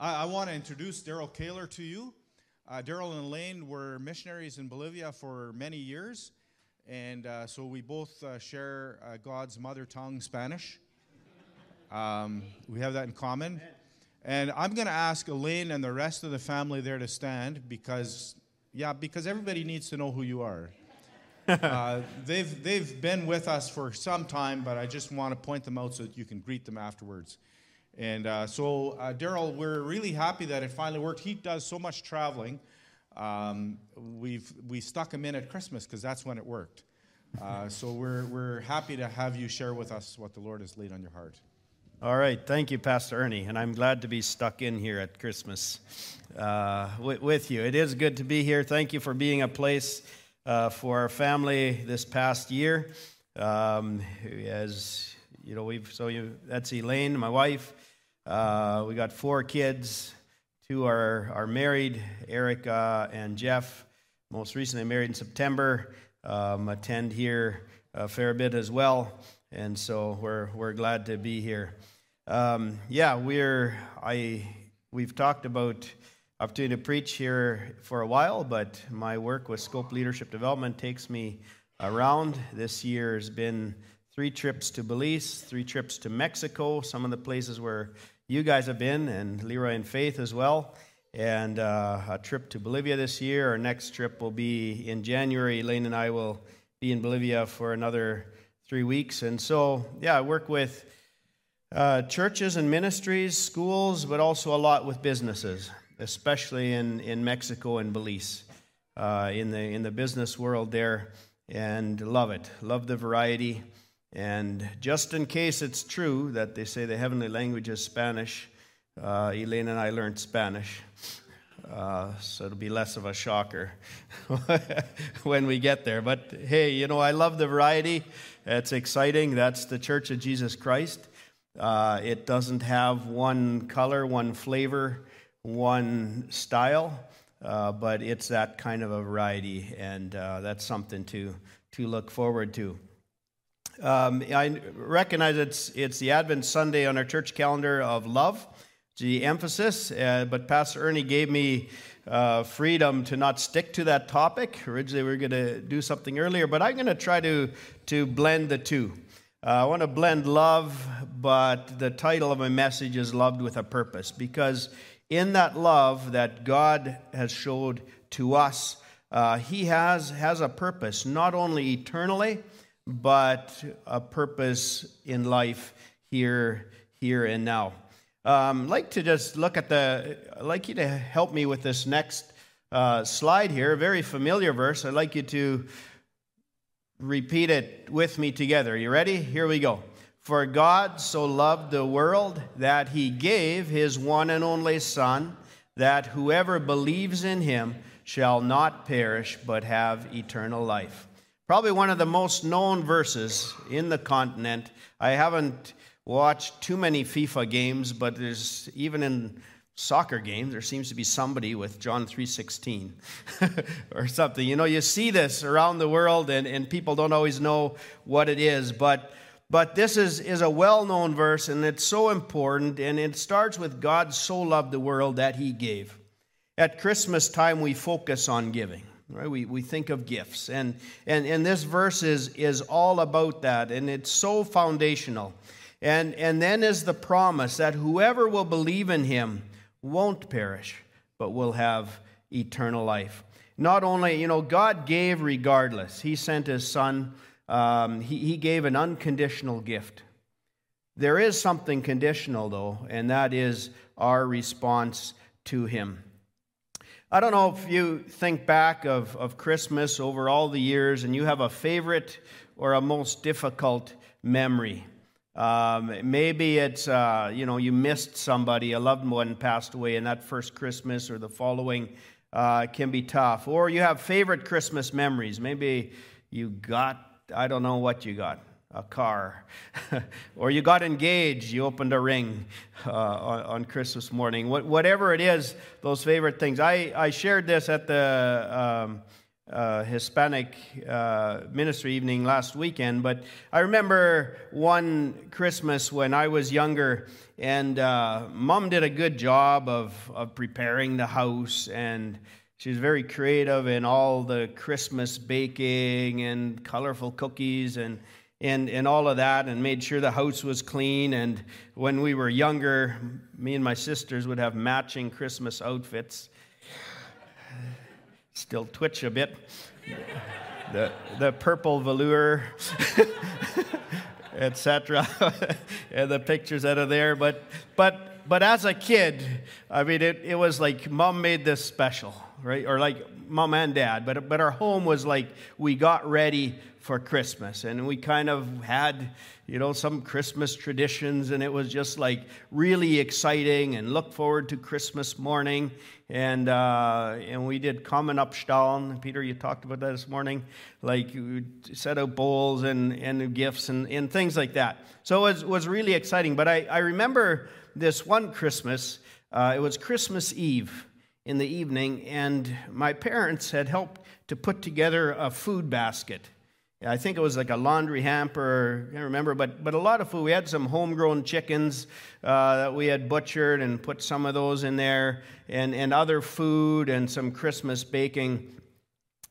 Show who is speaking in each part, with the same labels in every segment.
Speaker 1: I, I want to introduce Daryl Kaler to you. Uh, Daryl and Elaine were missionaries in Bolivia for many years, and uh, so we both uh, share uh, God's mother tongue, Spanish. Um, we have that in common. And I'm going to ask Elaine and the rest of the family there to stand because, yeah, because everybody needs to know who you are. uh, they've, they've been with us for some time, but I just want to point them out so that you can greet them afterwards. And uh, so, uh, Daryl, we're really happy that it finally worked. He does so much traveling. Um, we've we stuck him in at Christmas because that's when it worked. Uh, so we're we're happy to have you share with us what the Lord has laid on your heart.
Speaker 2: All right, thank you, Pastor Ernie, and I'm glad to be stuck in here at Christmas uh, with, with, you. It is good to be here. Thank you for being a place uh, for our family this past year. Um, as you know, we've so you, that's Elaine, my wife. Uh, we got four kids. Two are, are married, Eric and Jeff. Most recently married in September. Um, attend here a fair bit as well, and so we're we're glad to be here. Um, yeah, we're I we've talked about opportunity to preach here for a while, but my work with Scope Leadership Development takes me around. This year has been three trips to Belize, three trips to Mexico, some of the places where you guys have been, and Leroy and Faith as well, and uh, a trip to Bolivia this year. Our next trip will be in January. Elaine and I will be in Bolivia for another three weeks. And so, yeah, I work with uh, churches and ministries, schools, but also a lot with businesses, especially in, in Mexico and Belize, uh, in, the, in the business world there, and love it. Love the variety. And just in case it's true that they say the heavenly language is Spanish, uh, Elaine and I learned Spanish. Uh, so it'll be less of a shocker when we get there. But hey, you know, I love the variety. It's exciting. That's the Church of Jesus Christ. Uh, it doesn't have one color, one flavor, one style, uh, but it's that kind of a variety, and uh, that's something to, to look forward to. Um, I recognize it's, it's the Advent Sunday on our church calendar of love, the emphasis, uh, but Pastor Ernie gave me uh, freedom to not stick to that topic. Originally, we were going to do something earlier, but I'm going to try to, to blend the two. Uh, I want to blend love, but the title of my message is Loved with a Purpose, because in that love that God has showed to us, uh, He has, has a purpose, not only eternally, but a purpose in life here, here and now. Um, I'd like to just look at the, I'd like you to help me with this next uh, slide here, a very familiar verse. I'd like you to repeat it with me together. You ready? Here we go. For God so loved the world that he gave his one and only Son, that whoever believes in him shall not perish but have eternal life. Probably one of the most known verses in the continent. I haven't watched too many FIFA games, but there's even in soccer games there seems to be somebody with John 3:16 or something. You know, you see this around the world and, and people don't always know what it is, but but this is, is a well known verse and it's so important, and it starts with God so loved the world that he gave. At Christmas time, we focus on giving. Right? We, we think of gifts. And, and, and this verse is, is all about that, and it's so foundational. And, and then is the promise that whoever will believe in him won't perish, but will have eternal life. Not only, you know, God gave regardless, He sent His Son, um, he, he gave an unconditional gift. There is something conditional, though, and that is our response to Him. I don't know if you think back of, of Christmas over all the years and you have a favorite or a most difficult memory. Um, maybe it's, uh, you know, you missed somebody, a loved one passed away, and that first Christmas or the following uh, can be tough. Or you have favorite Christmas memories. Maybe you got, I don't know what you got a car. or you got engaged, you opened a ring uh, on, on, Christmas morning. What, whatever it is, those favorite things. I, I shared this at the, um, uh, Hispanic uh, ministry evening last weekend, but I remember one Christmas when I was younger, and uh, mom did a good job of, of preparing the house, and she was very creative in all the Christmas baking and colorful cookies and and, and all of that and made sure the house was clean. And when we were younger, me and my sisters would have matching Christmas outfits still twitch a bit. the, the purple velour, etc. and the pictures that are there. But, but, but as a kid, I mean, it, it was like mom made this special, right? Or like mom and dad. But, but our home was like we got ready for Christmas. And we kind of had, you know, some Christmas traditions, and it was just like really exciting and look forward to Christmas morning. And, uh, and we did Kommen Abstaulen. Peter, you talked about that this morning. Like, we set out bowls and, and gifts and, and things like that. So it was, was really exciting. But I, I remember this one Christmas, uh, it was Christmas Eve in the evening, and my parents had helped to put together a food basket. I think it was like a laundry hamper, I can't remember, but, but a lot of food. We had some homegrown chickens uh, that we had butchered and put some of those in there, and, and other food and some Christmas baking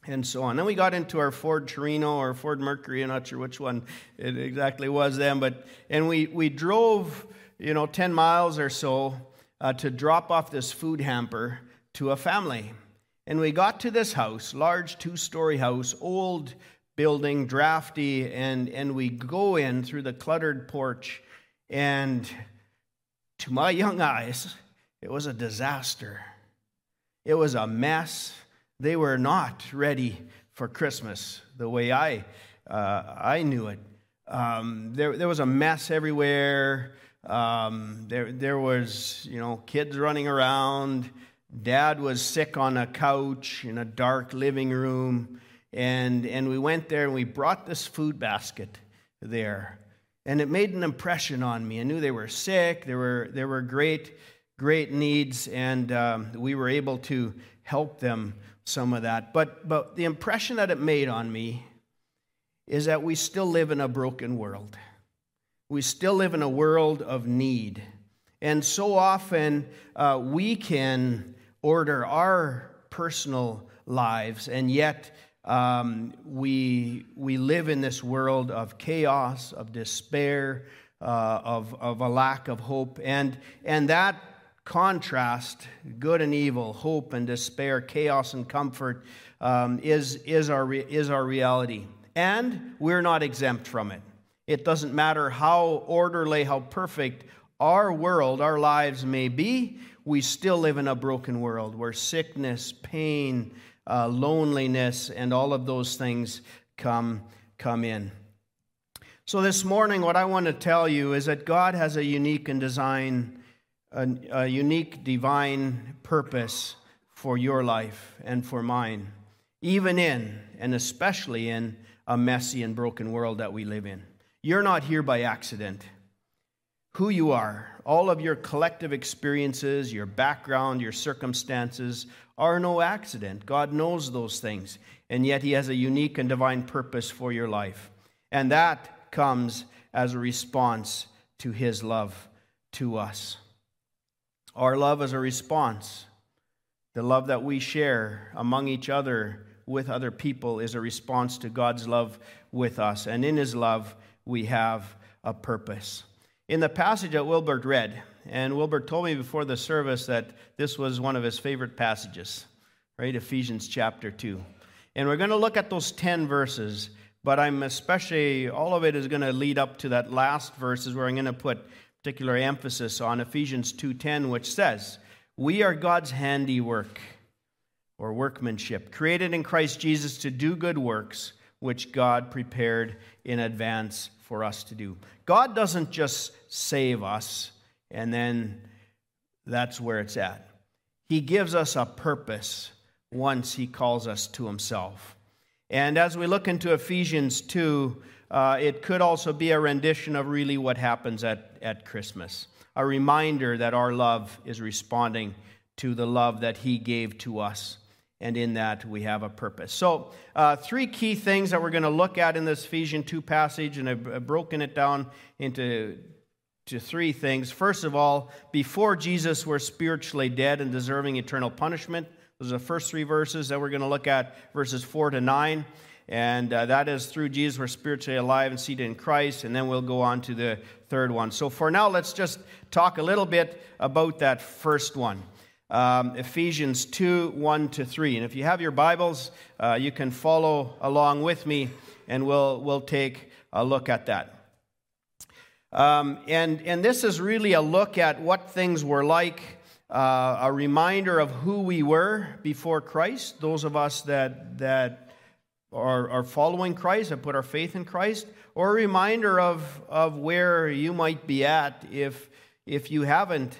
Speaker 2: and so on. Then we got into our Ford Torino or Ford Mercury, I'm not sure which one it exactly was then, but and we, we drove, you know, 10 miles or so uh, to drop off this food hamper to a family. And we got to this house, large two story house, old building, drafty, and, and we go in through the cluttered porch, and to my young eyes, it was a disaster. It was a mess. They were not ready for Christmas the way I, uh, I knew it. Um, there, there was a mess everywhere. Um, there, there was, you know, kids running around. Dad was sick on a couch in a dark living room. And, and we went there and we brought this food basket there. And it made an impression on me. I knew they were sick, there were, there were great, great needs, and um, we were able to help them some of that. But, but the impression that it made on me is that we still live in a broken world. We still live in a world of need. And so often uh, we can order our personal lives, and yet um, we, we live in this world of chaos, of despair, uh, of, of a lack of hope. And, and that contrast, good and evil, hope and despair, chaos and comfort, um, is, is, our, is our reality. And we're not exempt from it. It doesn't matter how orderly, how perfect our world, our lives may be, we still live in a broken world where sickness, pain, uh, loneliness, and all of those things come, come in. So, this morning, what I want to tell you is that God has a unique and design, a, a unique divine purpose for your life and for mine, even in and especially in a messy and broken world that we live in. You're not here by accident. Who you are, all of your collective experiences, your background, your circumstances are no accident. God knows those things, and yet He has a unique and divine purpose for your life. And that comes as a response to His love to us. Our love is a response. The love that we share among each other with other people is a response to God's love with us. And in His love, we have a purpose. In the passage that Wilbert read, and Wilbert told me before the service that this was one of his favorite passages, right? Ephesians chapter 2. And we're going to look at those 10 verses, but I'm especially, all of it is going to lead up to that last verses where I'm going to put particular emphasis on Ephesians 2:10 which says, "We are God's handiwork or workmanship, created in Christ Jesus to do good works which God prepared in advance for us to do." God doesn't just save us and then that's where it's at. He gives us a purpose once He calls us to Himself. And as we look into Ephesians 2, uh, it could also be a rendition of really what happens at, at Christmas, a reminder that our love is responding to the love that He gave to us. And in that we have a purpose. So, uh, three key things that we're going to look at in this Ephesians 2 passage, and I've broken it down into to three things. First of all, before Jesus, we're spiritually dead and deserving eternal punishment. Those are the first three verses that we're going to look at, verses 4 to 9. And uh, that is through Jesus, we're spiritually alive and seated in Christ. And then we'll go on to the third one. So for now, let's just talk a little bit about that first one um, Ephesians 2 1 to 3. And if you have your Bibles, uh, you can follow along with me, and we'll, we'll take a look at that. Um, and, and this is really a look at what things were like, uh, a reminder of who we were before Christ, those of us that, that are, are following Christ, have put our faith in Christ, or a reminder of, of where you might be at if, if you haven't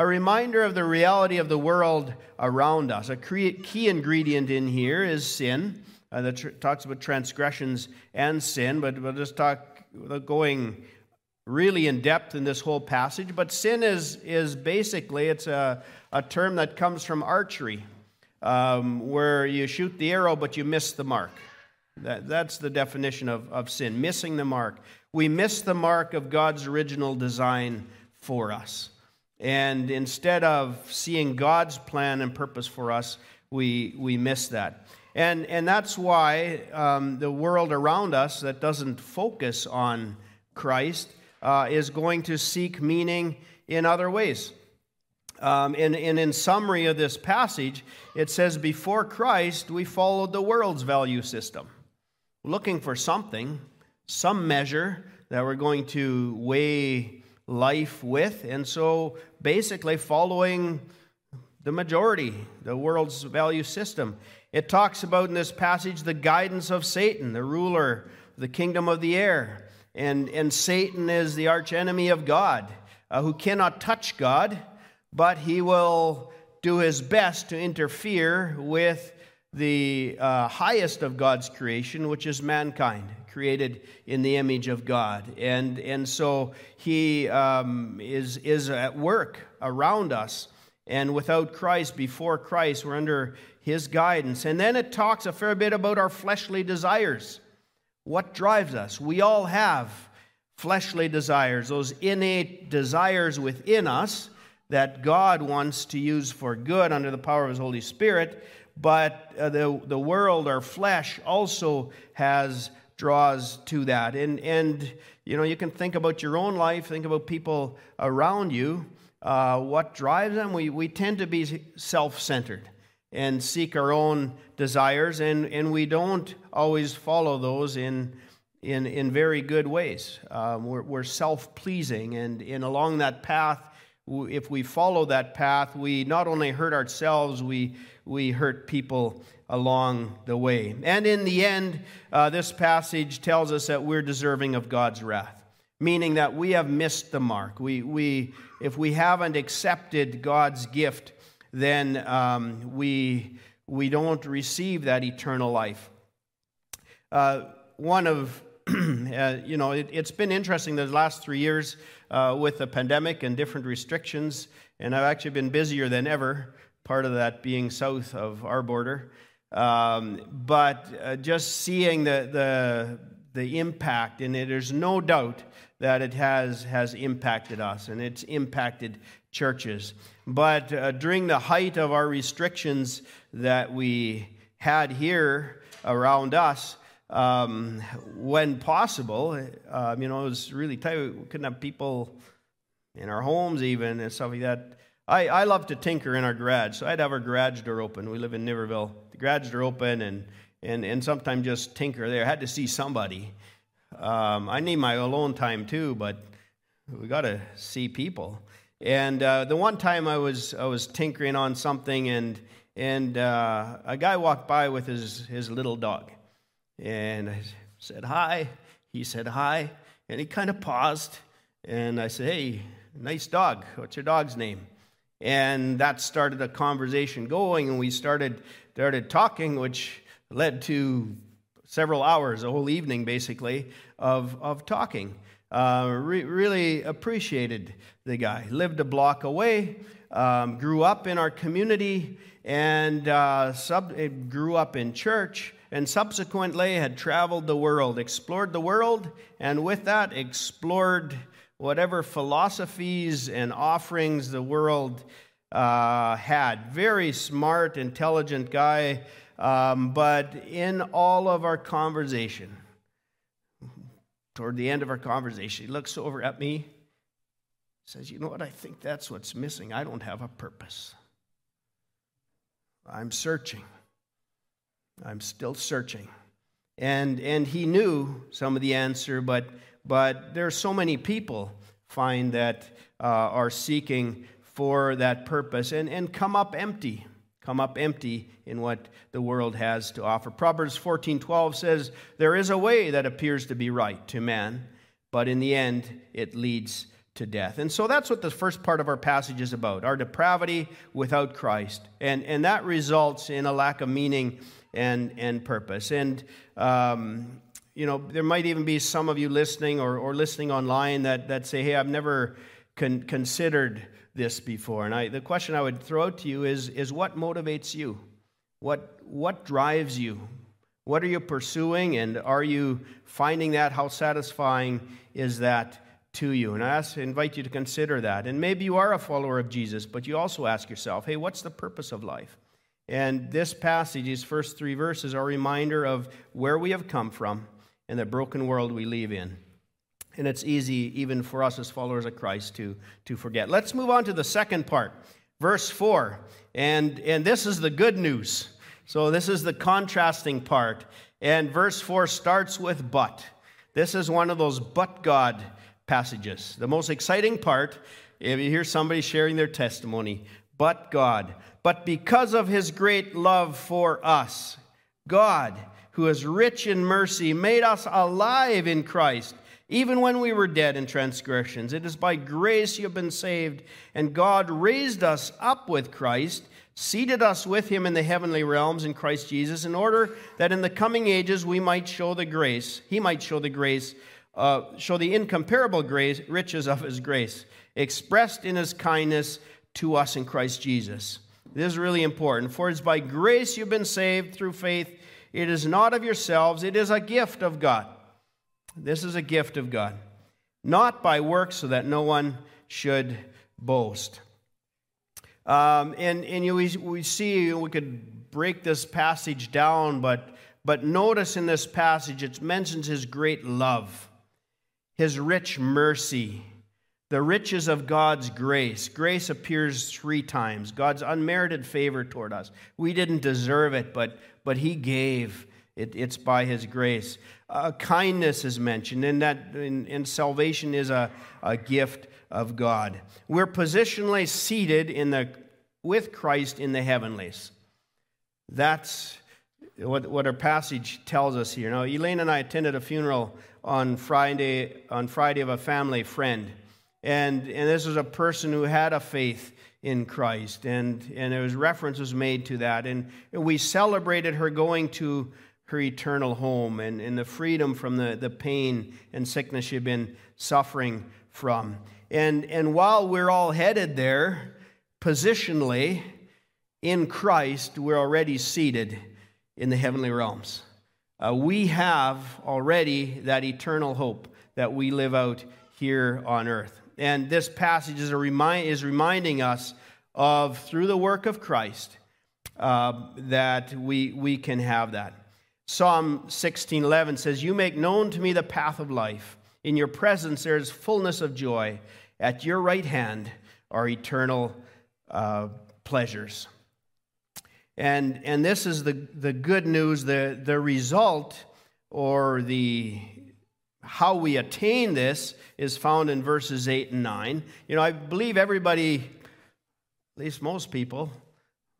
Speaker 2: a reminder of the reality of the world around us. A key ingredient in here is sin. Uh, that tr- talks about transgressions and sin, but we'll just talk going really in depth in this whole passage. But sin is, is basically, it's a, a term that comes from archery, um, where you shoot the arrow, but you miss the mark. That, that's the definition of, of sin, missing the mark. We miss the mark of God's original design for us. And instead of seeing God's plan and purpose for us, we, we miss that. And, and that's why um, the world around us that doesn't focus on Christ uh, is going to seek meaning in other ways. Um, and, and in summary of this passage, it says, Before Christ, we followed the world's value system, looking for something, some measure that we're going to weigh life with. And so basically, following the majority, the world's value system. It talks about in this passage the guidance of Satan, the ruler the kingdom of the air. And, and Satan is the archenemy of God, uh, who cannot touch God, but he will do his best to interfere with the uh, highest of God's creation, which is mankind created in the image of God. And, and so he um, is, is at work around us. And without Christ, before Christ, we're under his guidance. And then it talks a fair bit about our fleshly desires. What drives us? We all have fleshly desires, those innate desires within us that God wants to use for good under the power of his Holy Spirit. But uh, the, the world, our flesh, also has draws to that. And, and, you know, you can think about your own life, think about people around you. Uh, what drives them? We, we tend to be self centered and seek our own desires, and, and we don't always follow those in, in, in very good ways. Um, we're, we're self pleasing, and, and along that path, if we follow that path, we not only hurt ourselves, we, we hurt people along the way. And in the end, uh, this passage tells us that we're deserving of God's wrath, meaning that we have missed the mark. We, we, if we haven't accepted God's gift, then um, we, we don't receive that eternal life. Uh, one of, uh, you know, it, has been interesting the last three years uh, with the pandemic and different restrictions, and I've actually been busier than ever, part of that being south of our border. Um, but uh, just seeing the, the, the impact, and there's no doubt that it has, has impacted us and it's impacted churches. But uh, during the height of our restrictions that we had here around us, um, when possible, um, you know, it was really tight. We couldn't have people in our homes even and stuff like that. I, I love to tinker in our garage, so I'd have our garage door open. We live in Niverville garage door open and, and, and sometimes just tinker there. I had to see somebody. Um, I need my alone time too, but we got to see people. And uh, the one time I was I was tinkering on something and and uh, a guy walked by with his, his little dog. And I said, Hi. He said, Hi. And he kind of paused. And I said, Hey, nice dog. What's your dog's name? And that started a conversation going, and we started, started talking, which led to several hours, a whole evening basically, of, of talking. Uh, re- really appreciated the guy. Lived a block away, um, grew up in our community, and uh, sub- grew up in church, and subsequently had traveled the world, explored the world, and with that, explored whatever philosophies and offerings the world uh, had. Very smart, intelligent guy, um, but in all of our conversation, toward the end of our conversation, he looks over at me, says, You know what? I think that's what's missing. I don't have a purpose. I'm searching. I'm still searching. And, and he knew some of the answer, but, but there are so many people find that uh, are seeking for that purpose. And, and come up empty come up empty in what the world has to offer. Proverbs 14.12 says there is a way that appears to be right to man but in the end it leads to death. And so that's what the first part of our passage is about our depravity without christ. And, and that results in a lack of meaning and, and purpose. And um, you know, there might even be some of you listening or, or listening online that, that say, hey, I've never con- considered this before. And I, the question I would throw out to you is, is what motivates you? What, what drives you? What are you pursuing? And are you finding that? How satisfying is that to you? And I ask, invite you to consider that. And maybe you are a follower of Jesus, but you also ask yourself, hey, what's the purpose of life? And this passage, these first three verses, are a reminder of where we have come from and the broken world we live in. And it's easy, even for us as followers of Christ, to, to forget. Let's move on to the second part, verse 4. And, and this is the good news. So, this is the contrasting part. And verse 4 starts with but. This is one of those but God passages. The most exciting part, if you hear somebody sharing their testimony, but God. But because of his great love for us, God, who is rich in mercy, made us alive in Christ, even when we were dead in transgressions. It is by grace you have been saved, and God raised us up with Christ, seated us with him in the heavenly realms in Christ Jesus, in order that in the coming ages we might show the grace, he might show the grace, uh, show the incomparable grace, riches of his grace, expressed in his kindness to us in Christ Jesus. This is really important. For it's by grace you've been saved through faith it is not of yourselves, it is a gift of God. This is a gift of God, not by works, so that no one should boast. Um, and and you, we, we see, we could break this passage down, but, but notice in this passage it mentions his great love, his rich mercy, the riches of God's grace. Grace appears three times God's unmerited favor toward us. We didn't deserve it, but but he gave. It, it's by his grace. Uh, kindness is mentioned, and that and, salvation is a, a gift of God. We're positionally seated in the with Christ in the heavenlies. That's what, what our passage tells us here. Now, Elaine and I attended a funeral on Friday on Friday of a family friend, and and this was a person who had a faith in Christ. And, and there was reference was made to that. And we celebrated her going to her eternal home and, and the freedom from the, the pain and sickness she'd been suffering from. And, and while we're all headed there, positionally, in Christ, we're already seated in the heavenly realms. Uh, we have already that eternal hope that we live out here on earth. And this passage is, a remind, is reminding us of, through the work of Christ, uh, that we, we can have that. Psalm 16:11 says, "You make known to me the path of life. In your presence there is fullness of joy. At your right hand are eternal uh, pleasures." And, and this is the, the good news, the, the result or the how we attain this is found in verses 8 and 9. You know, I believe everybody, at least most people,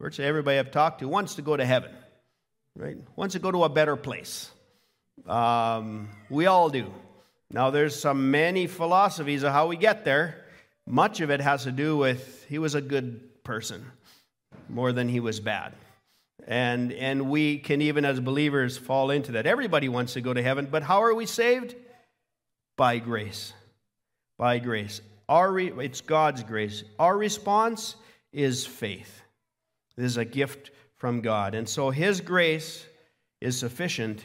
Speaker 2: virtually everybody I've talked to wants to go to heaven, right? Wants to go to a better place. Um, we all do. Now, there's some many philosophies of how we get there. Much of it has to do with he was a good person more than he was bad. And, and we can, even as believers, fall into that. Everybody wants to go to heaven, but how are we saved? By grace. By grace. Our re- it's God's grace. Our response is faith. This is a gift from God. And so His grace is sufficient,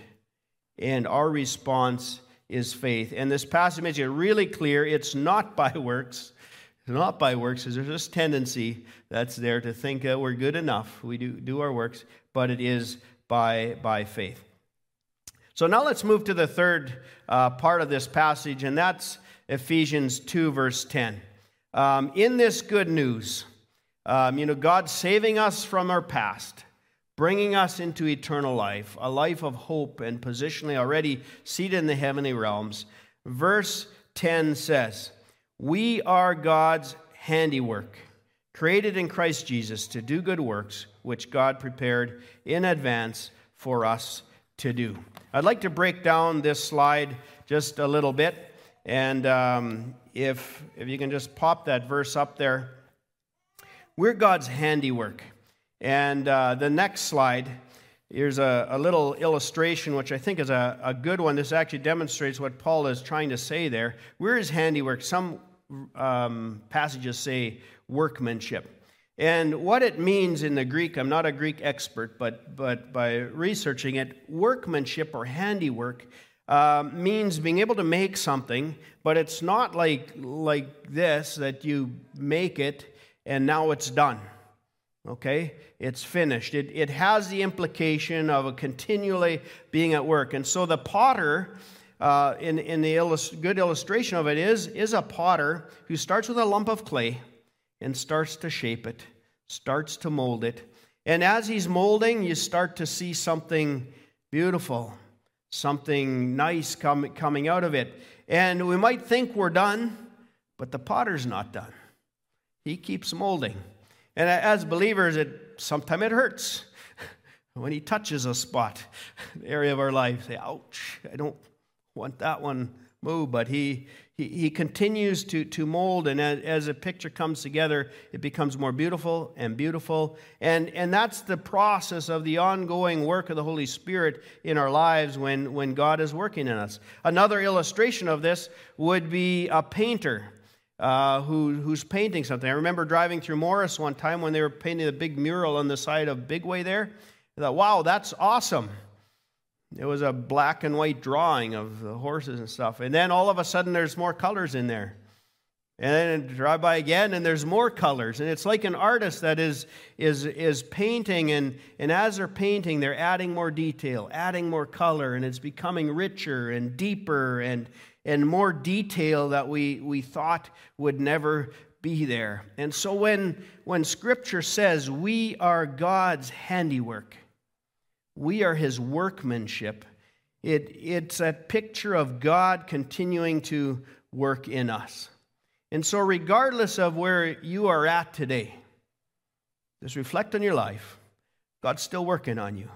Speaker 2: and our response is faith. And this passage makes it really clear it's not by works. It's not by works, there's this tendency that's there to think that we're good enough. We do, do our works, but it is by, by faith. So now let's move to the third uh, part of this passage, and that's Ephesians 2, verse 10. Um, in this good news, um, you know, God saving us from our past, bringing us into eternal life, a life of hope and positionally already seated in the heavenly realms. Verse 10 says, We are God's handiwork, created in Christ Jesus to do good works, which God prepared in advance for us to do. I'd like to break down this slide just a little bit. And um, if, if you can just pop that verse up there, we're God's handiwork. And uh, the next slide, here's a, a, little illustration, which I think is a, a, good one. This actually demonstrates what Paul is trying to say there. We're his handiwork. Some um, passages say workmanship. And what it means in the Greek, I'm not a Greek expert, but, but by researching it, workmanship or handiwork uh, means being able to make something, but it's not like, like this that you make it and now it's done. Okay? It's finished. It, it has the implication of a continually being at work. And so the potter, uh, in, in the illust- good illustration of it, is, is a potter who starts with a lump of clay and starts to shape it, starts to mold it. And as he's molding, you start to see something beautiful, something nice com- coming out of it. And we might think we're done, but the potter's not done. He keeps molding. And as believers, it sometimes it hurts when he touches a spot, area of our life. Say, ouch, I don't want that one moved. But he he, he continues to, to mold, and as, as a picture comes together, it becomes more beautiful and beautiful. And, and that's the process of the ongoing work of the Holy Spirit in our lives when, when God is working in us. Another illustration of this would be a painter uh, who, who's painting something. I remember driving through Morris one time when they were painting a big mural on the side of Bigway there. I thought, wow, that's awesome. It was a black and white drawing of the horses and stuff. And then all of a sudden, there's more colors in there. And then drive by again, and there's more colors. And it's like an artist that is, is, is painting, and, and as they're painting, they're adding more detail, adding more color, and it's becoming richer and deeper and, and more detail that we, we thought would never be there. And so when, when Scripture says we are God's handiwork, we are his workmanship. It, it's a picture of God continuing to work in us. And so, regardless of where you are at today, just reflect on your life. God's still working on you.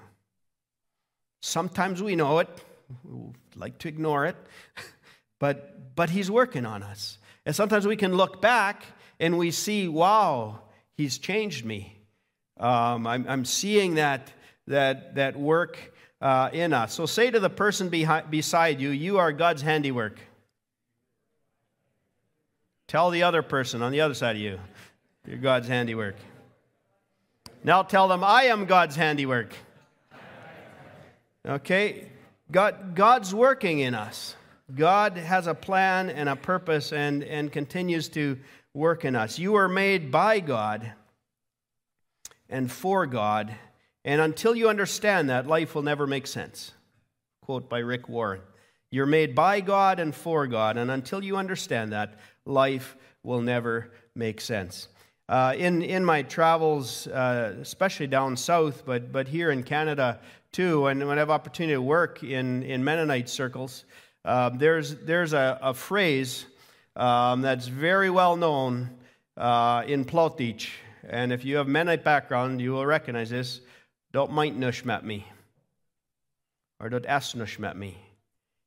Speaker 2: Sometimes we know it, we like to ignore it, but, but He's working on us. And sometimes we can look back and we see, wow, He's changed me. Um, I'm, I'm seeing that that, that work uh, in us. So say to the person behind, beside you, You are God's handiwork. Tell the other person on the other side of you, You're God's handiwork. Now tell them, I am God's handiwork. Okay? God, God's working in us. God has a plan and a purpose and, and continues to work in us. You are made by God and for God and until you understand that, life will never make sense. Quote by Rick Warren You're made by God and for God, and until you understand that, life will never make sense. Uh, in, in my travels, uh, especially down south, but, but here in Canada too, and when I have opportunity to work in, in Mennonite circles, uh, there's, there's a, a phrase um, that's very well known uh, in Plautdietsch and if you have Mennonite background, you will recognize this. Don't might met me, or don't ask met me.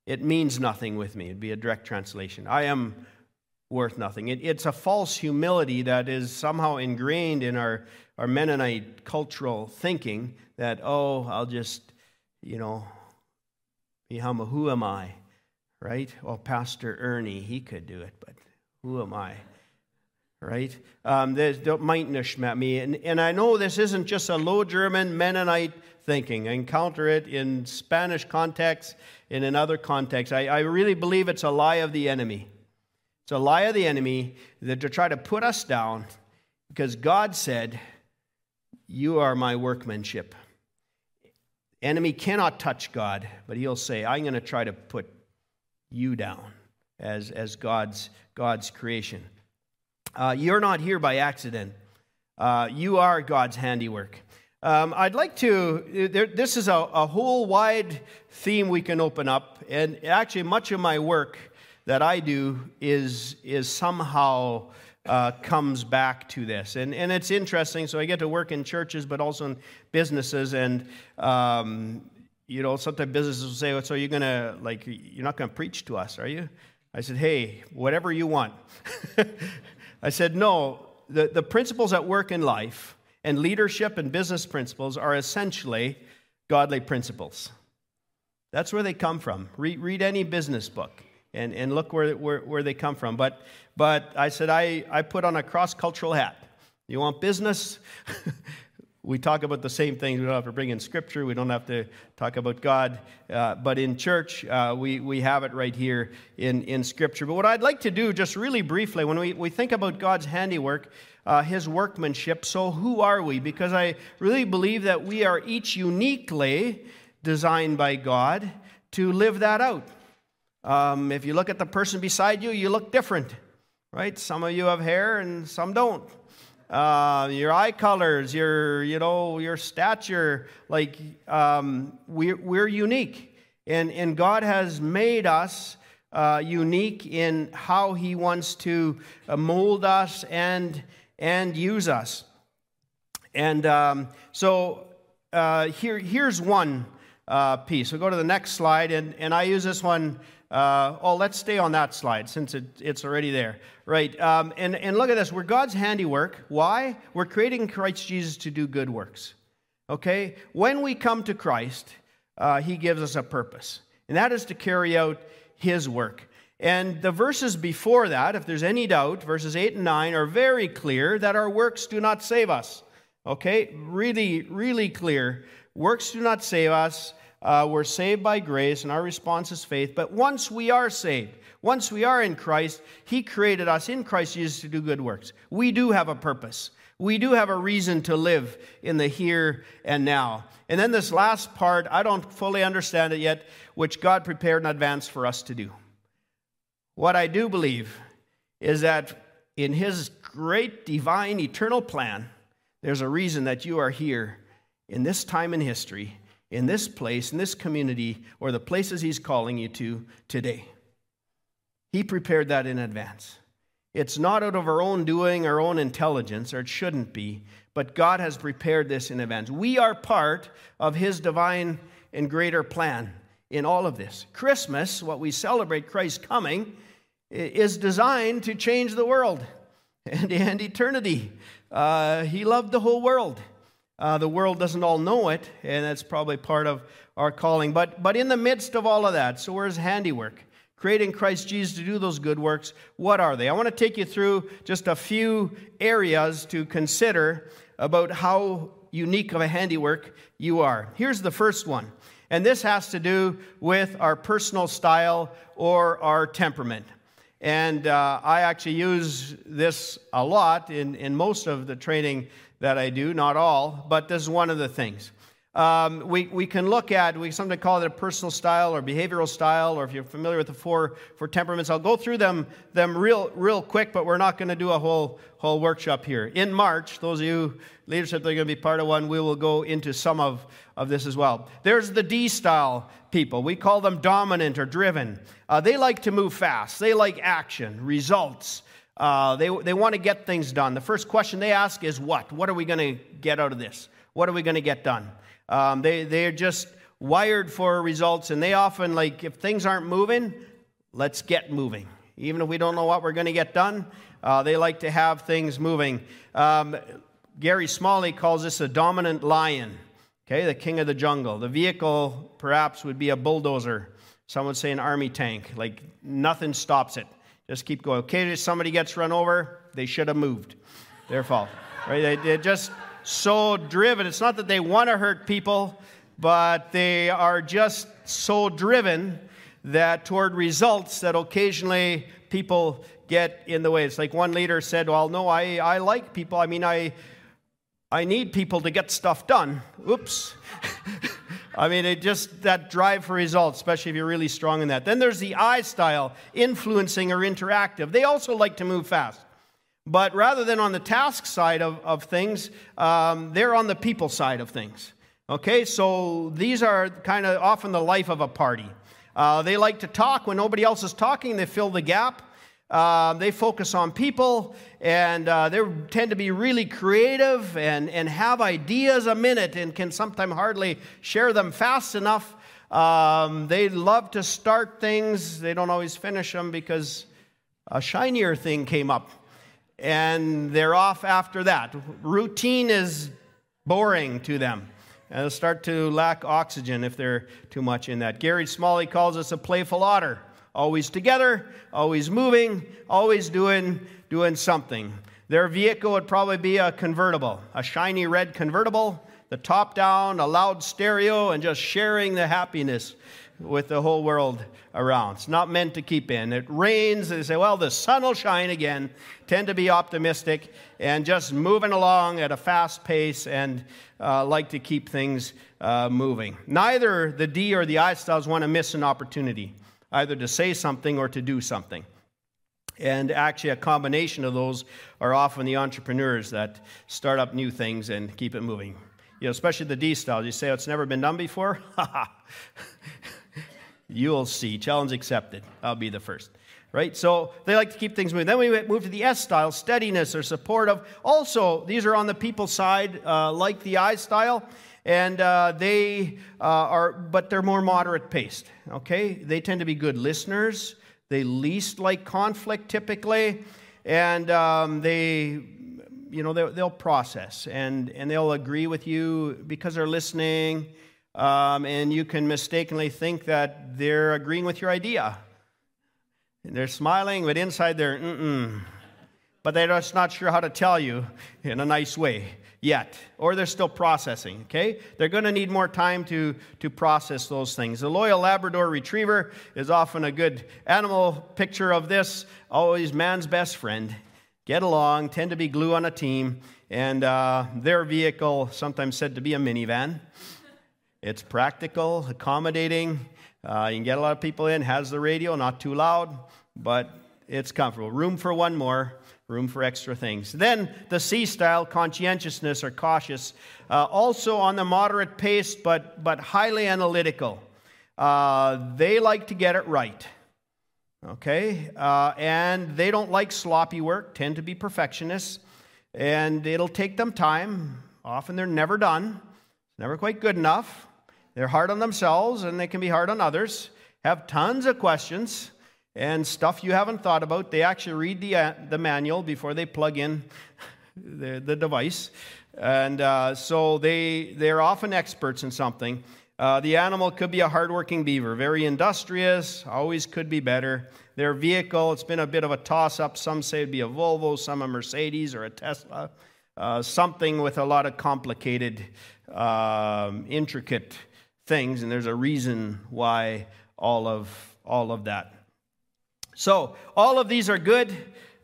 Speaker 2: It means nothing with me. It'd be a direct translation. I am worth nothing. It, it's a false humility that is somehow ingrained in our, our Mennonite cultural thinking that, oh, I'll just, you know, who am I? Right? Well, Pastor Ernie, he could do it, but who am I? Right? Um, don't met me. And, and I know this isn't just a low German Mennonite thinking. I encounter it in Spanish context in other contexts. I, I really believe it's a lie of the enemy. It's a lie of the enemy that to try to put us down because God said, You are my workmanship. Enemy cannot touch God, but he'll say, I'm going to try to put you down as, as God's, God's creation. Uh, you're not here by accident. Uh, you are God's handiwork. Um, I'd like to, there, this is a, a whole wide theme we can open up, and actually, much of my work that I do is, is somehow uh, comes back to this. And, and it's interesting. So I get to work in churches, but also in businesses. And, um, you know, sometimes businesses will say, oh, so you're going to, like, you're not going to preach to us, are you? I said, hey, whatever you want. I said, no, the, the principles at work in life and leadership and business principles are essentially godly principles. That's where they come from. Read, read any business book and, and look where, where, where they come from. But, but I said, I, I put on a cross cultural hat. You want business? we talk about the same things. We don't have to bring in scripture. We don't have to talk about God. Uh, but in church, uh, we, we have it right here in, in scripture. But what I'd like to do, just really briefly, when we, we think about God's handiwork, uh, his workmanship, so who are we? Because I really believe that we are each uniquely designed by God to live that out. Um, if you look at the person beside you, you look different, right? Some of you have hair and some don't. Uh, your eye colors, your you know your stature, like um, we're, we're unique, and and God has made us uh, unique in how He wants to uh, mold us and and use us. And um, so uh, here here's one uh, piece. We'll go to the next slide, and and I use this one uh, oh, let's stay on that slide since it, it's already there. Right. Um, and, and look at this. We're God's handiwork. Why? We're creating Christ Jesus to do good works. Okay? When we come to Christ, uh, He gives us a purpose, and that is to carry out His work. And the verses before that, if there's any doubt, verses 8 and 9 are very clear that our works do not save us. Okay? Really, really clear. Works do not save us. Uh, we're saved by grace, and our response is faith. But once we are saved, once we are in Christ, He created us in Christ Jesus to do good works. We do have a purpose. We do have a reason to live in the here and now. And then this last part, I don't fully understand it yet, which God prepared in advance for us to do. What I do believe is that in His great divine eternal plan, there's a reason that you are here in this time in history in this place, in this community, or the places He's calling you to today. He prepared that in advance. It's not out of our own doing, our own intelligence, or it shouldn't be, but God has prepared this in advance. We are part of His divine and greater plan in all of this. Christmas, what we celebrate Christ's coming, is designed to change the world and, and eternity. Uh, he loved the whole world. Uh, the world doesn't all know it, and that's probably part of our calling. But, but in the midst of all of that, so where's handiwork? Creating Christ Jesus to do those good works, what are they? I want to take you through just a few areas to consider about how unique of a handiwork you are. Here's the first one, and this has to do with our personal style or our temperament. And uh, I actually use this a lot in, in most of the training that I do, not all, but this is one of the things. Um, we, we can look at, we sometimes call it a personal style or behavioral style, or if you're familiar with the four, four temperaments, I'll go through them, them real, real quick, but we're not going to do a whole, whole workshop here. In March, those of you leadership that are going to be part of one, we will go into some of, of this as well. There's the D style people. We call them dominant or driven. Uh, they like to move fast, they like action, results. Uh, they they want to get things done. The first question they ask is what? What are we going to get out of this? What are we going to get done? Um, they they're just wired for results, and they often like if things aren't moving, let's get moving. Even if we don't know what we're going to get done, uh, they like to have things moving. Um, Gary Smalley calls this a dominant lion. Okay, the king of the jungle. The vehicle perhaps would be a bulldozer. Some would say an army tank. Like nothing stops it. Just keep going. Okay, if somebody gets run over, they should have moved. Their fault. Right? They, they're just so driven. It's not that they want to hurt people, but they are just so driven that toward results that occasionally people get in the way. It's like one leader said, Well, no, I, I like people. I mean, I, I need people to get stuff done. Oops. I mean, it just that drive for results, especially if you're really strong in that. Then there's the I style, influencing or interactive. They also like to move fast. But rather than on the task side of, of things, um, they're on the people side of things. Okay, so these are kind of often the life of a party. Uh, they like to talk when nobody else is talking, they fill the gap. Uh, they focus on people and uh, they tend to be really creative and, and have ideas a minute and can sometimes hardly share them fast enough. Um, they love to start things, they don't always finish them because a shinier thing came up and they're off after that. Routine is boring to them. And they'll start to lack oxygen if they're too much in that. Gary Smalley calls us a playful otter always together, always moving, always doing, doing something. Their vehicle would probably be a convertible, a shiny red convertible, the top down, a loud stereo, and just sharing the happiness with the whole world around. It's not meant to keep in. It rains, they say, well, the sun will shine again. Tend to be optimistic and just moving along at a fast pace and uh, like to keep things uh, moving. Neither the D or the I styles want to miss an opportunity either to say something or to do something. And actually, a combination of those are often the entrepreneurs that start up new things and keep it moving. You know, especially the D style. You say oh, it's never been done before? You'll see. Challenge accepted. I'll be the first. Right? So they like to keep things moving. Then we move to the S style, steadiness or supportive. Also, these are on the people side, uh, like the I style and uh, they uh, are, but they're more moderate paced. Okay, they tend to be good listeners. They least like conflict typically, and um, they, you know, they'll, process and and they'll agree with you because they're listening. Um, and you can mistakenly think that they're agreeing with your idea. And they're smiling, but inside they're, mm-mm. But they're just not sure how to tell you in a nice way yet, or they're still processing, okay? They're going to need more time to, to process those things. The loyal Labrador Retriever is often a good animal picture of this, always man's best friend. Get along, tend to be glue on a team, and uh, their vehicle, sometimes said to be a minivan. It's practical, accommodating. Uh, you can get a lot of people in, has the radio, not too loud, but it's comfortable. Room for one more room for extra things. Then the C style, conscientiousness or cautious, uh, also on the moderate pace, but, but highly analytical. Uh, they like to get it right. Okay? Uh, and they don't like sloppy work, tend to be perfectionists, and it'll take them time. Often they're never done, never quite good enough. They're hard on themselves and they can be hard on others, have tons of questions and stuff you haven't thought about. They actually read the, uh, the manual before they plug in the, the device. And uh, so they, they're often experts in something. Uh, the animal could be a hardworking beaver, very industrious, always could be better. Their vehicle, it's been a bit of a toss up. Some say it'd be a Volvo, some a Mercedes or a Tesla. Uh, something with a lot of complicated, um, intricate things, and there's a reason why all of, all of that. So, all of these are good.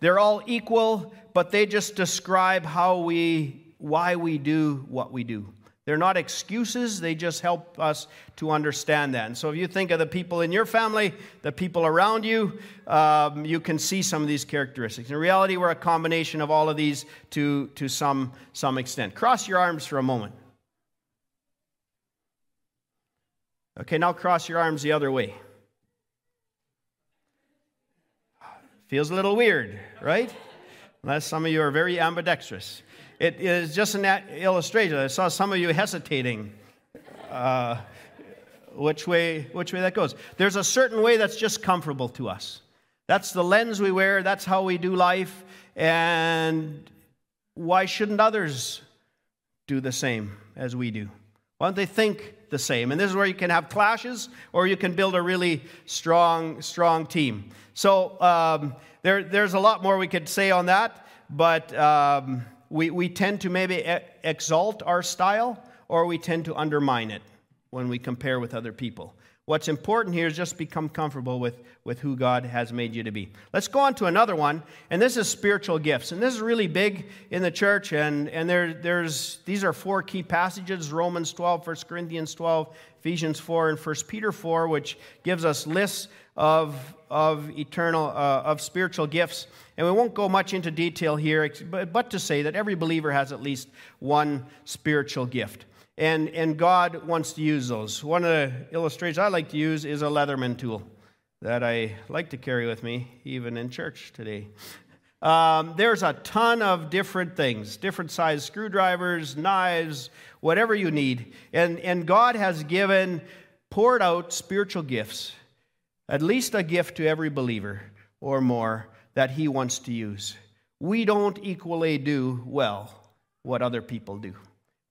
Speaker 2: They're all equal, but they just describe how we why we do what we do. They're not excuses, they just help us to understand that. And so, if you think of the people in your family, the people around you, um, you can see some of these characteristics. In reality, we're a combination of all of these to, to some, some extent. Cross your arms for a moment. Okay, now cross your arms the other way. Feels a little weird, right? unless some of you are very ambidextrous. It is just an illustration. I saw some of you hesitating. Uh, which way, which way that goes. There's a certain way that's just comfortable to us. That's the lens we wear, that's how we do life, and why shouldn't others do the same as we do? Why don't they think the same? And this is where you can have clashes, or you can build a really strong, strong team. So um, there, there's a lot more we could say on that, but um, we, we tend to maybe exalt our style, or we tend to undermine it when we compare with other people. What's important here is just become comfortable with, with who God has made you to be. Let's go on to another one, and this is spiritual gifts. And this is really big in the church, and, and there, there's, these are four key passages Romans 12, 1 Corinthians 12, Ephesians 4, and 1 Peter 4, which gives us lists of, of eternal, uh, of spiritual gifts. And we won't go much into detail here, but, but to say that every believer has at least one spiritual gift and, and God wants to use those. One of the illustrations I like to use is a Leatherman tool that I like to carry with me, even in church today. Um, there's a ton of different things, different size screwdrivers, knives, whatever you need. And, and God has given, poured out spiritual gifts, at least a gift to every believer or more that He wants to use. We don't equally do well what other people do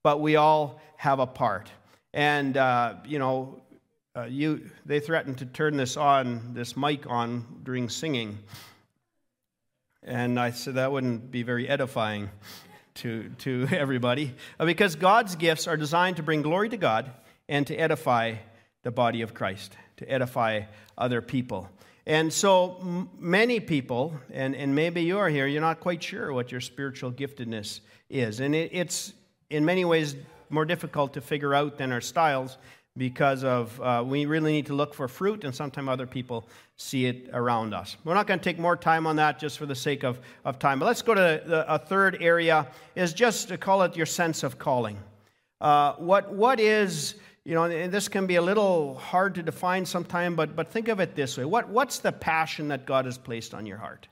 Speaker 2: but we all have a part. And, uh, you know, uh, you, they threatened to turn this on, this mic on during singing. And I said that wouldn't be very edifying to, to everybody uh, because God's gifts are designed to bring glory to God and to edify the body of Christ, to edify other people. And so many people, and, and maybe you are here, you're not quite sure what your spiritual giftedness is. And it, it's, in many ways more difficult to figure out than our styles because of uh, we really need to look for fruit and sometimes other people see it around us. We're not going to take more time on that just for the sake of, of time but let's go to the, a third area is just to call it your sense of calling. Uh, what, what is you know and this can be a little hard to define sometimes but, but think of it this way. What, what's the passion that god has placed on your heart?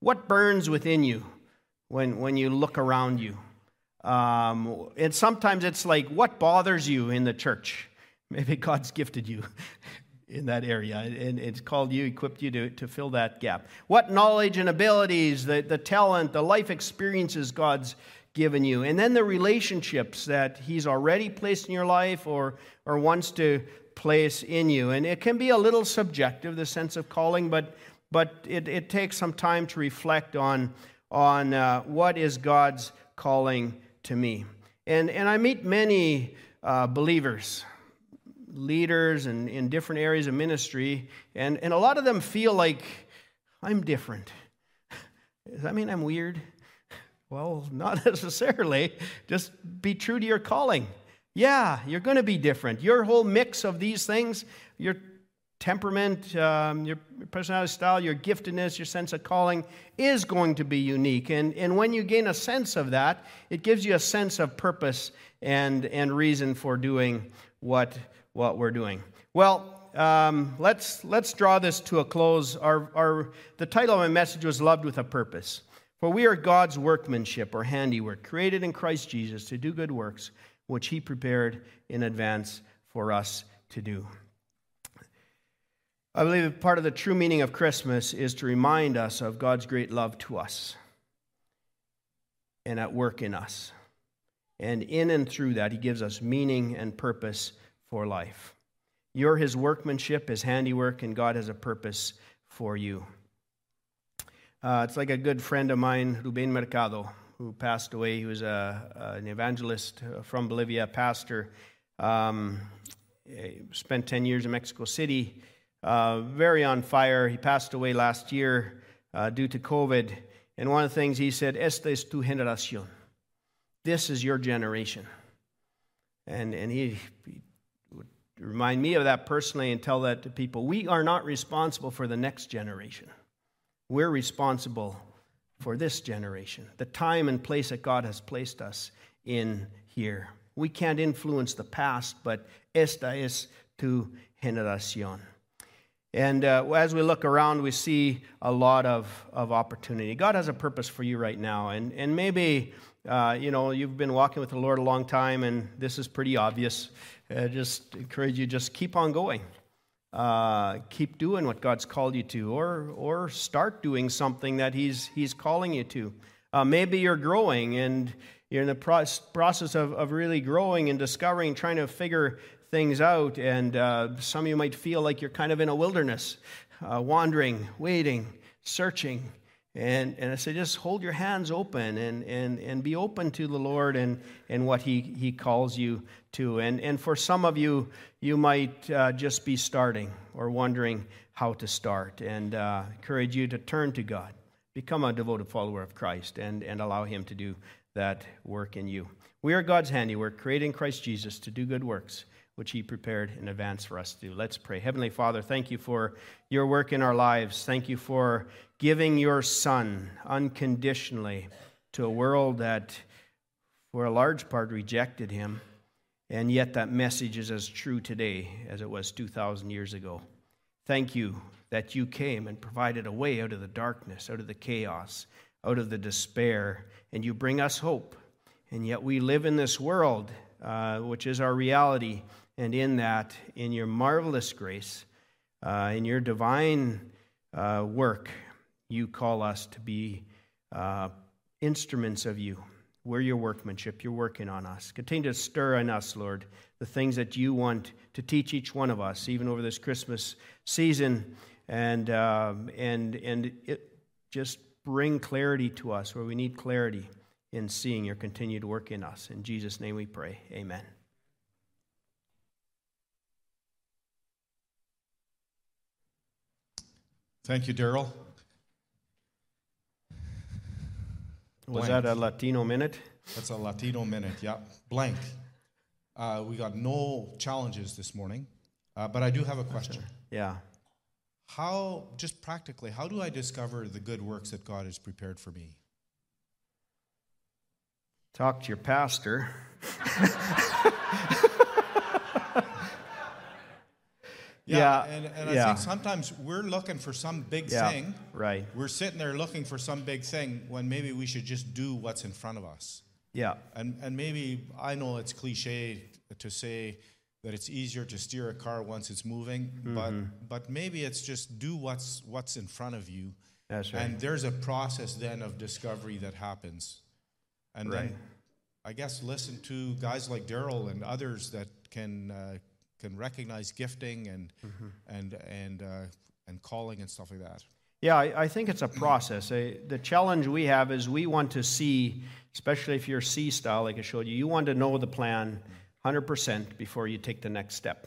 Speaker 2: What burns within you when, when you look around you um, and sometimes it's like, what bothers you in the church? Maybe God's gifted you in that area, and it's called you, equipped you to, to fill that gap. What knowledge and abilities, the, the talent, the life experiences God's given you, and then the relationships that He's already placed in your life or, or wants to place in you. And it can be a little subjective, the sense of calling, but, but it, it takes some time to reflect on, on uh, what is God's calling to me. And, and I meet many uh, believers, leaders in, in different areas of ministry, and, and a lot of them feel like I'm different. Does that mean I'm weird? Well, not necessarily. Just be true to your calling. Yeah, you're going to be different. Your whole mix of these things, your temperament, um, your personality style, your giftedness, your sense of calling is going to be unique. And, and when you gain a sense of that, it gives you a sense of purpose and, and reason for doing what, what we're doing. Well, um, let's, let's draw this to a close. Our, our, the title of my message was Loved with a Purpose. For we are God's workmanship or handiwork, created in Christ Jesus to do good works, which He prepared in advance for us to do. I believe part of the true meaning of Christmas is to remind us of God's great love to us and at work in us. And in and through that, He gives us meaning and purpose for life. You're His workmanship, His handiwork, and God has a purpose for you. Uh, it's like a good friend of mine, Ruben Mercado, who passed away. He was a, an evangelist from Bolivia, pastor. Um, spent 10 years in Mexico City uh, very on fire. He passed away last year uh, due to COVID. And one of the things he said, Esta es tu generación. This is your generation. And, and he, he would remind me of that personally and tell that to people. We are not responsible for the next generation. We're responsible for this generation, the time and place that God has placed us in here. We can't influence the past, but esta es tu generación. And uh, as we look around, we see a lot of, of opportunity. God has a purpose for you right now. And, and maybe, uh, you know, you've been walking with the Lord a long time, and this is pretty obvious. I just encourage you just keep on going. Uh, keep doing what God's called you to, or, or start doing something that He's, he's calling you to. Uh, maybe you're growing and you're in the process of, of really growing and discovering, trying to figure things out. And uh, some of you might feel like you're kind of in a wilderness, uh, wandering, waiting, searching. And, and I say, just hold your hands open and, and, and be open to the Lord and, and what he, he calls you to. And, and for some of you, you might uh, just be starting or wondering how to start. And uh, encourage you to turn to God, become a devoted follower of Christ, and, and allow Him to do that work in you. We are God's handiwork, creating Christ Jesus to do good works which He prepared in advance for us to do. Let's pray. Heavenly Father, thank you for your work in our lives. Thank you for giving your Son unconditionally to a world that, for a large part, rejected Him. And yet, that message is as true today as it was 2,000 years ago. Thank you that you came and provided a way out of the darkness, out of the chaos, out of the despair, and you bring us hope. And yet, we live in this world, uh, which is our reality, and in that, in your marvelous grace, uh, in your divine uh, work, you call us to be uh, instruments of you. We're your workmanship. You're working on us. Continue to stir in us, Lord, the things that you want to teach each one of us, even over this Christmas season, and um, and and it just bring clarity to us where we need clarity in seeing your continued work in us. In Jesus' name we pray. Amen.
Speaker 1: Thank you, Daryl.
Speaker 2: Was that a Latino minute?
Speaker 1: That's a Latino minute, yeah. Blank. Uh, we got no challenges this morning, uh, but I do have a question.
Speaker 2: Yeah.
Speaker 1: How, just practically, how do I discover the good works that God has prepared for me?
Speaker 2: Talk to your pastor.
Speaker 1: Yeah, yeah, and, and yeah. I think sometimes we're looking for some big
Speaker 2: yeah,
Speaker 1: thing.
Speaker 2: Right.
Speaker 1: We're sitting there looking for some big thing when maybe we should just do what's in front of us.
Speaker 2: Yeah.
Speaker 1: And and maybe I know it's cliche to say that it's easier to steer a car once it's moving, mm-hmm. but but maybe it's just do what's what's in front of you.
Speaker 2: That's right.
Speaker 1: And there's a process then of discovery that happens. And right. then I guess listen to guys like Daryl and others that can uh, can recognize gifting and mm-hmm. and and uh, and calling and stuff like that.
Speaker 2: Yeah, I, I think it's a process. the challenge we have is we want to see, especially if you're C style, like I showed you, you want to know the plan 100% before you take the next step.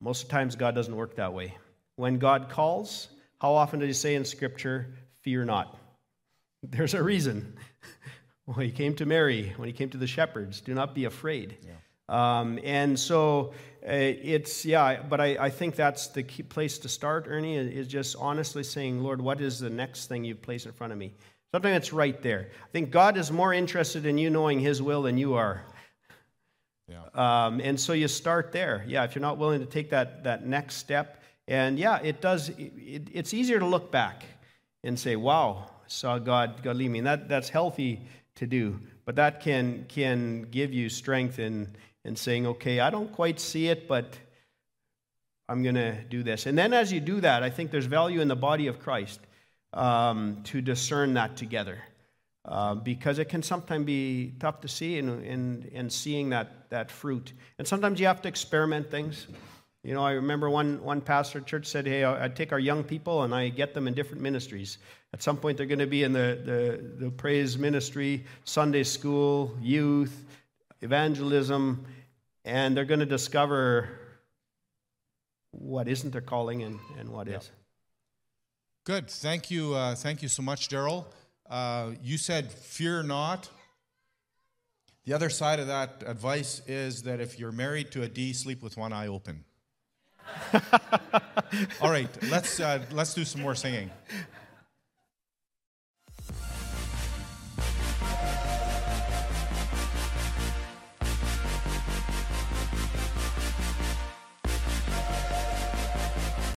Speaker 2: Most times, God doesn't work that way. When God calls, how often does He say in Scripture, "Fear not"? There's a reason. when He came to Mary, when He came to the shepherds, do not be afraid. Yeah. Um, and so uh, it's, yeah, but I, I think that's the key place to start, Ernie, is just honestly saying, Lord, what is the next thing you've placed in front of me? Something that's right there. I think God is more interested in you knowing His will than you are. Yeah. Um, and so you start there. Yeah, if you're not willing to take that, that next step, and yeah, it does, it, it's easier to look back and say, wow, saw God, God lead me. And that, that's healthy to do, but that can, can give you strength in, and saying, okay, I don't quite see it, but I'm going to do this. And then as you do that, I think there's value in the body of Christ um, to discern that together. Uh, because it can sometimes be tough to see in, in, in seeing that, that fruit. And sometimes you have to experiment things. You know, I remember one, one pastor at church said, Hey, I take our young people and I get them in different ministries. At some point, they're going to be in the, the, the praise ministry, Sunday school, youth, evangelism, and they're going to discover what isn't their calling and, and what is.
Speaker 1: Good. Thank you. Uh, thank you so much, Daryl. Uh, you said, fear not. The other side of that advice is that if you're married to a D, sleep with one eye open. All right, let's, uh, let's do some more singing.